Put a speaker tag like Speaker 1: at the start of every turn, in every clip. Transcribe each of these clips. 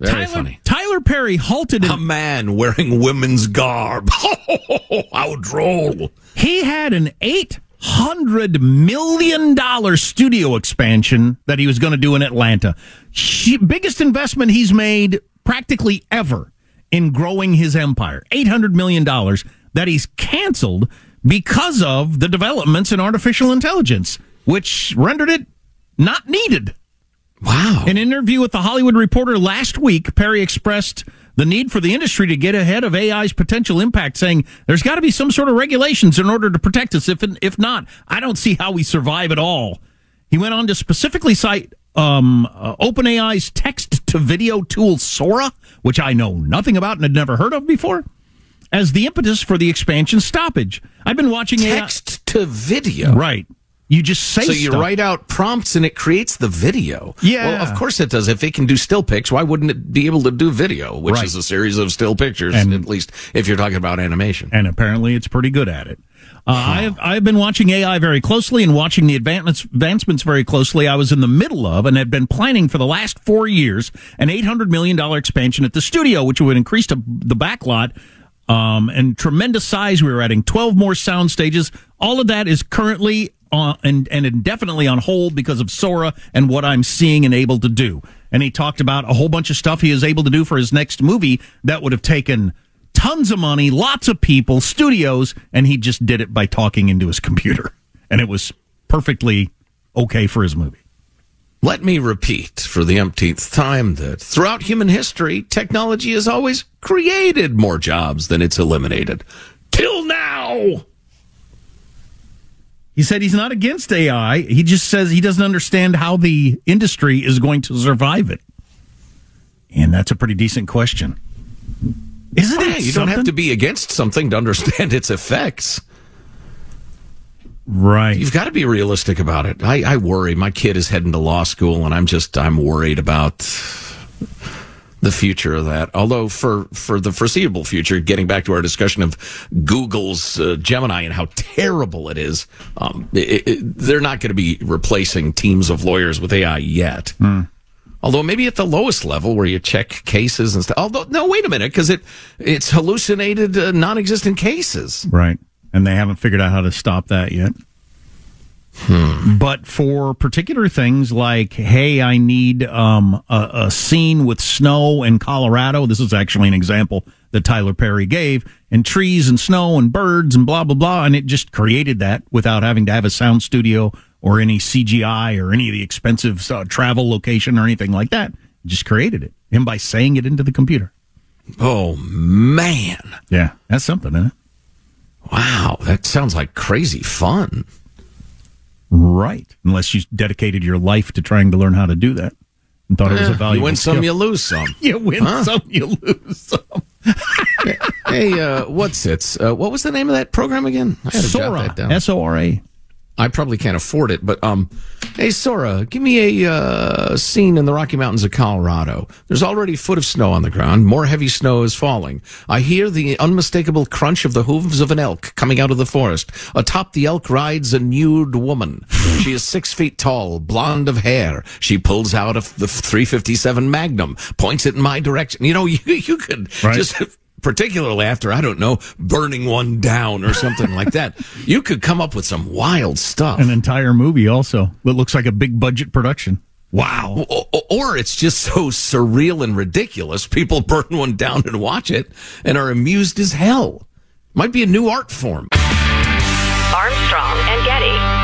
Speaker 1: Very
Speaker 2: Tyler,
Speaker 1: funny.
Speaker 2: Tyler Perry halted.
Speaker 1: A
Speaker 2: An,
Speaker 1: man wearing women's garb. How droll.
Speaker 2: he had an eight hundred million dollar studio expansion that he was going to do in Atlanta. She, biggest investment he's made practically ever in growing his empire. Eight hundred million dollars that he's canceled because of the developments in artificial intelligence, which rendered it not needed.
Speaker 1: Wow.
Speaker 2: In an interview with the Hollywood Reporter last week, Perry expressed the need for the industry to get ahead of AI's potential impact, saying there's got to be some sort of regulations in order to protect us. If if not, I don't see how we survive at all. He went on to specifically cite um, uh, OpenAI's text to video tool Sora, which I know nothing about and had never heard of before, as the impetus for the expansion stoppage. I've been watching
Speaker 1: Text to video.
Speaker 2: Right. You just say
Speaker 1: So you
Speaker 2: stuff.
Speaker 1: write out prompts and it creates the video.
Speaker 2: Yeah.
Speaker 1: Well, of course it does. If it can do still pics, why wouldn't it be able to do video, which
Speaker 2: Right.
Speaker 1: is a series of still pictures,
Speaker 2: And-
Speaker 1: at least if you're talking about animation.
Speaker 2: and apparently it's pretty good at it. Uh, I've I've been watching AI very closely and watching the advancements advancements very closely. I was in the middle of and had been planning for the last four years an eight hundred million dollar expansion at the studio, which would increase to the backlot um, and tremendous size. We were adding twelve more sound stages. All of that is currently on and, and indefinitely on hold because of Sora and what I'm seeing and able to do. And he talked about a whole bunch of stuff he is able to do for his next movie that would have taken tons of money, lots of people, studios, and he just did it by talking into his computer. And it was perfectly okay for his movie.
Speaker 1: Let me repeat for the umpteenth time that throughout human history, technology has always created more jobs than it's eliminated. Till now.
Speaker 2: He said he's not against AI. He just says he doesn't understand how the industry is going to survive it. And that's a pretty decent question. Isn't oh,
Speaker 1: Yeah,
Speaker 2: it?
Speaker 1: you don't have to be against something to understand its effects.
Speaker 2: Right.
Speaker 1: You've got to be realistic about it. I, I worry. My kid is heading to law school, and I'm just I'm worried about the future of that. Although for for the foreseeable future, getting back to our discussion of Google's uh, Gemini and how terrible it is, um, it, it, they're not going to be replacing teams of lawyers with AI yet. Although maybe at the lowest level where you check cases and stuff. Although no, wait a minute, because it it's hallucinated uh, non-existent cases.
Speaker 2: Right. And they haven't figured out how to stop that yet. But for particular things like, hey, I need um, a, a scene with snow in Colorado. This is actually an example that Tyler Perry gave, and trees and snow and birds and blah, blah, blah. And it just created that without having to have a sound studio or any CGI or any of the expensive uh, travel location or anything like that. It just created it. And by saying it into the computer.
Speaker 1: Oh man.
Speaker 2: Yeah, that's something, isn't it?
Speaker 1: Wow, that sounds like crazy fun.
Speaker 2: Right. Unless you dedicated your life to trying to learn how to do that and thought it was a valuable
Speaker 1: you win some,
Speaker 2: skill.
Speaker 1: you lose some.
Speaker 2: You win
Speaker 1: Huh?
Speaker 2: some, you lose some.
Speaker 1: hey, uh, what's it? Uh, what was the name of that program again? I
Speaker 2: Sora. S O R A.
Speaker 1: I probably can't afford it, but um, hey, Sora, give me a uh, scene in the Rocky Mountains of Colorado. There's already a foot of snow on the ground. More heavy snow is falling. I hear the unmistakable crunch of the hooves of an elk coming out of the forest. Atop the elk rides a nude woman. she is six feet tall, blonde of hair. She pulls out of the 357 Magnum, points it in my direction. You know, you you could
Speaker 2: Right.
Speaker 1: just particularly after I don't know burning one down or something like that. You could come up with some wild stuff.
Speaker 2: An entire movie also that looks like a big budget production. Wow.
Speaker 1: O- o- Or it's just so surreal and ridiculous. People burn one down and watch it and are amused as hell. Might be a new art form.
Speaker 3: Armstrong and Getty.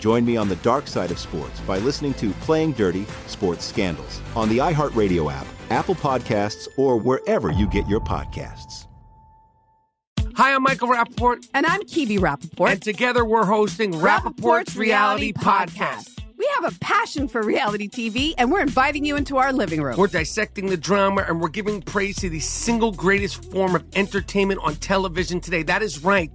Speaker 4: Join me on the dark side of sports by listening to Playing Dirty Sports Scandals on the iHeartRadio app, Apple Podcasts, or wherever you get your podcasts.
Speaker 5: Hi, I'm Michael Rapaport,
Speaker 6: And I'm Kebby Rapaport.
Speaker 5: and together we're hosting Rapaport's Reality Podcast.
Speaker 6: We have a passion for reality TV, and we're inviting you into our living room.
Speaker 5: We're dissecting the drama and we're giving praise to the single greatest form of entertainment on television today. That is right.